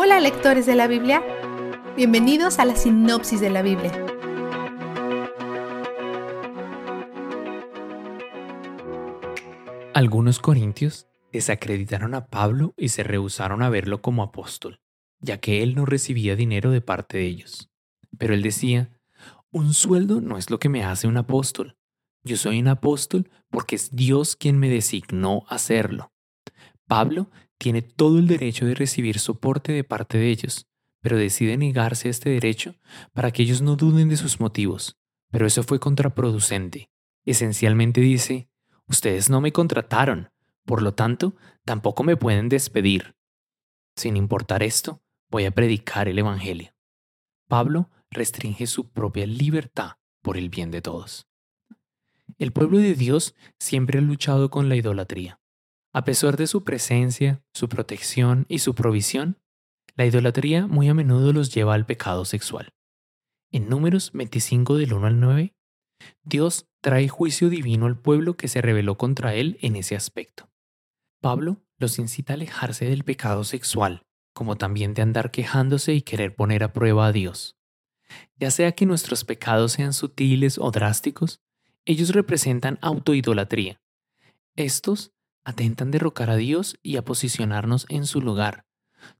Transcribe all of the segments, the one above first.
Hola lectores de la Biblia, bienvenidos a la sinopsis de la Biblia. Algunos corintios desacreditaron a Pablo y se rehusaron a verlo como apóstol, ya que él no recibía dinero de parte de ellos. Pero él decía, un sueldo no es lo que me hace un apóstol. Yo soy un apóstol porque es Dios quien me designó hacerlo. Pablo tiene todo el derecho de recibir soporte de parte de ellos, pero decide negarse este derecho para que ellos no duden de sus motivos. Pero eso fue contraproducente. Esencialmente dice, ustedes no me contrataron, por lo tanto, tampoco me pueden despedir. Sin importar esto, voy a predicar el Evangelio. Pablo restringe su propia libertad por el bien de todos. El pueblo de Dios siempre ha luchado con la idolatría. A pesar de su presencia, su protección y su provisión, la idolatría muy a menudo los lleva al pecado sexual. En Números 25 del 1 al 9, Dios trae juicio divino al pueblo que se rebeló contra él en ese aspecto. Pablo los incita a alejarse del pecado sexual, como también de andar quejándose y querer poner a prueba a Dios. Ya sea que nuestros pecados sean sutiles o drásticos, ellos representan autoidolatría. Estos atentan derrocar a Dios y a posicionarnos en su lugar.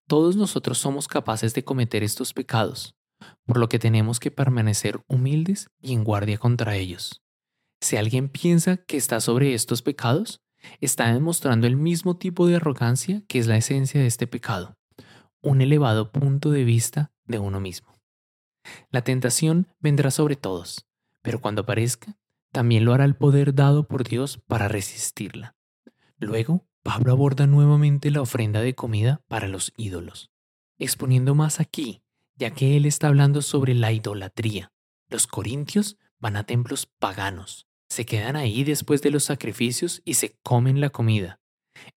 Todos nosotros somos capaces de cometer estos pecados, por lo que tenemos que permanecer humildes y en guardia contra ellos. Si alguien piensa que está sobre estos pecados, está demostrando el mismo tipo de arrogancia que es la esencia de este pecado, un elevado punto de vista de uno mismo. La tentación vendrá sobre todos, pero cuando aparezca, también lo hará el poder dado por Dios para resistirla. Luego, Pablo aborda nuevamente la ofrenda de comida para los ídolos, exponiendo más aquí, ya que él está hablando sobre la idolatría. Los corintios van a templos paganos, se quedan ahí después de los sacrificios y se comen la comida.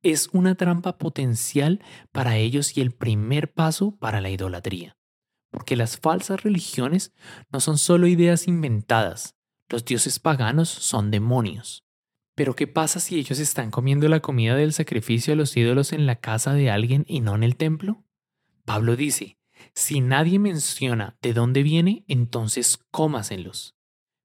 Es una trampa potencial para ellos y el primer paso para la idolatría. Porque las falsas religiones no son solo ideas inventadas, los dioses paganos son demonios. Pero ¿qué pasa si ellos están comiendo la comida del sacrificio a los ídolos en la casa de alguien y no en el templo? Pablo dice, si nadie menciona de dónde viene, entonces cómasenlos.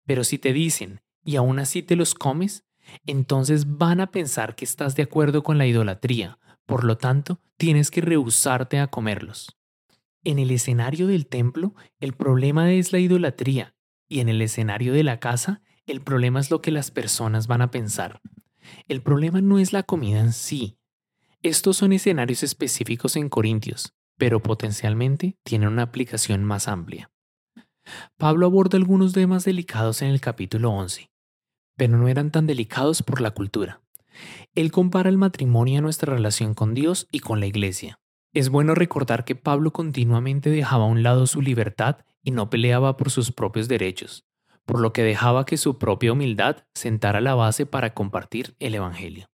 Pero si te dicen, y aún así te los comes, entonces van a pensar que estás de acuerdo con la idolatría, por lo tanto, tienes que rehusarte a comerlos. En el escenario del templo, el problema es la idolatría, y en el escenario de la casa, el problema es lo que las personas van a pensar. El problema no es la comida en sí. Estos son escenarios específicos en Corintios, pero potencialmente tienen una aplicación más amplia. Pablo aborda algunos temas delicados en el capítulo 11, pero no eran tan delicados por la cultura. Él compara el matrimonio a nuestra relación con Dios y con la iglesia. Es bueno recordar que Pablo continuamente dejaba a un lado su libertad y no peleaba por sus propios derechos, por lo que dejaba que su propia humildad sentara la base para compartir el Evangelio.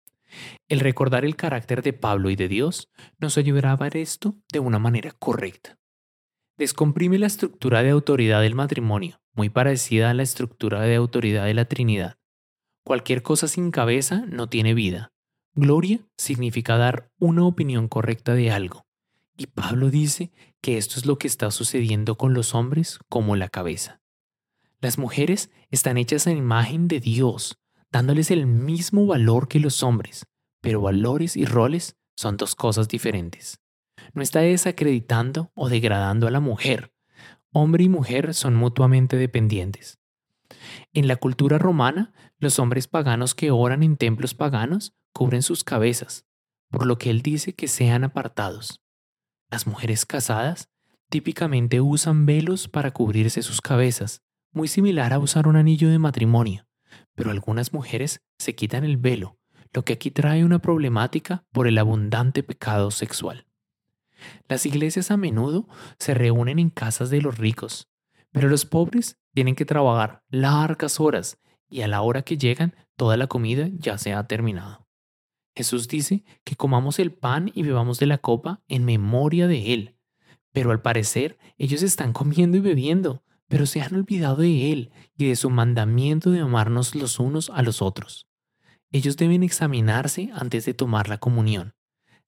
El recordar el carácter de Pablo y de Dios nos ayudará a ver esto de una manera correcta. Descomprime la estructura de autoridad del matrimonio, muy parecida a la estructura de autoridad de la Trinidad. Cualquier cosa sin cabeza no tiene vida. Gloria significa dar una opinión correcta de algo. Y Pablo dice que esto es lo que está sucediendo con los hombres como la cabeza. Las mujeres están hechas a imagen de Dios, dándoles el mismo valor que los hombres, pero valores y roles son dos cosas diferentes. No está desacreditando o degradando a la mujer. Hombre y mujer son mutuamente dependientes. En la cultura romana, los hombres paganos que oran en templos paganos cubren sus cabezas, por lo que él dice que sean apartados. Las mujeres casadas típicamente usan velos para cubrirse sus cabezas, muy similar a usar un anillo de matrimonio, pero algunas mujeres se quitan el velo, lo que aquí trae una problemática por el abundante pecado sexual. Las iglesias a menudo se reúnen en casas de los ricos, pero los pobres tienen que trabajar largas horas y a la hora que llegan toda la comida ya se ha terminado. Jesús dice que comamos el pan y bebamos de la copa en memoria de Él, pero al parecer ellos están comiendo y bebiendo pero se han olvidado de Él y de su mandamiento de amarnos los unos a los otros. Ellos deben examinarse antes de tomar la comunión.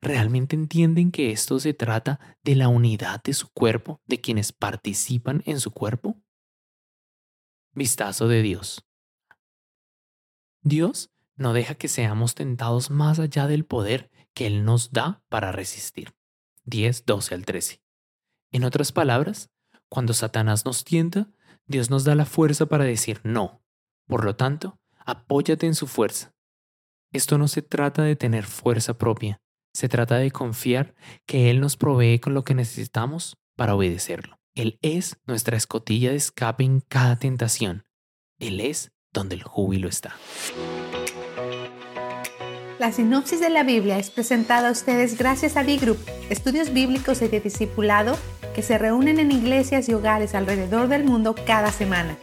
¿realmente entienden que esto se trata de la unidad de su cuerpo, de quienes participan en su cuerpo? Vistazo de Dios. Dios no deja que seamos tentados más allá del poder que Él nos da para resistir. 10, 12 al 13. En otras palabras, cuando Satanás nos tienta, Dios nos da la fuerza para decir no. Por lo tanto, apóyate en su fuerza. Esto no se trata de tener fuerza propia, se trata de confiar que Él nos provee con lo que necesitamos para obedecerlo. Él es nuestra escotilla de escape en cada tentación. Él es donde el júbilo está. La sinopsis de la Biblia es presentada a ustedes gracias a B-Group, estudios bíblicos y de discipulado que se reúnen en iglesias y hogares alrededor del mundo cada semana.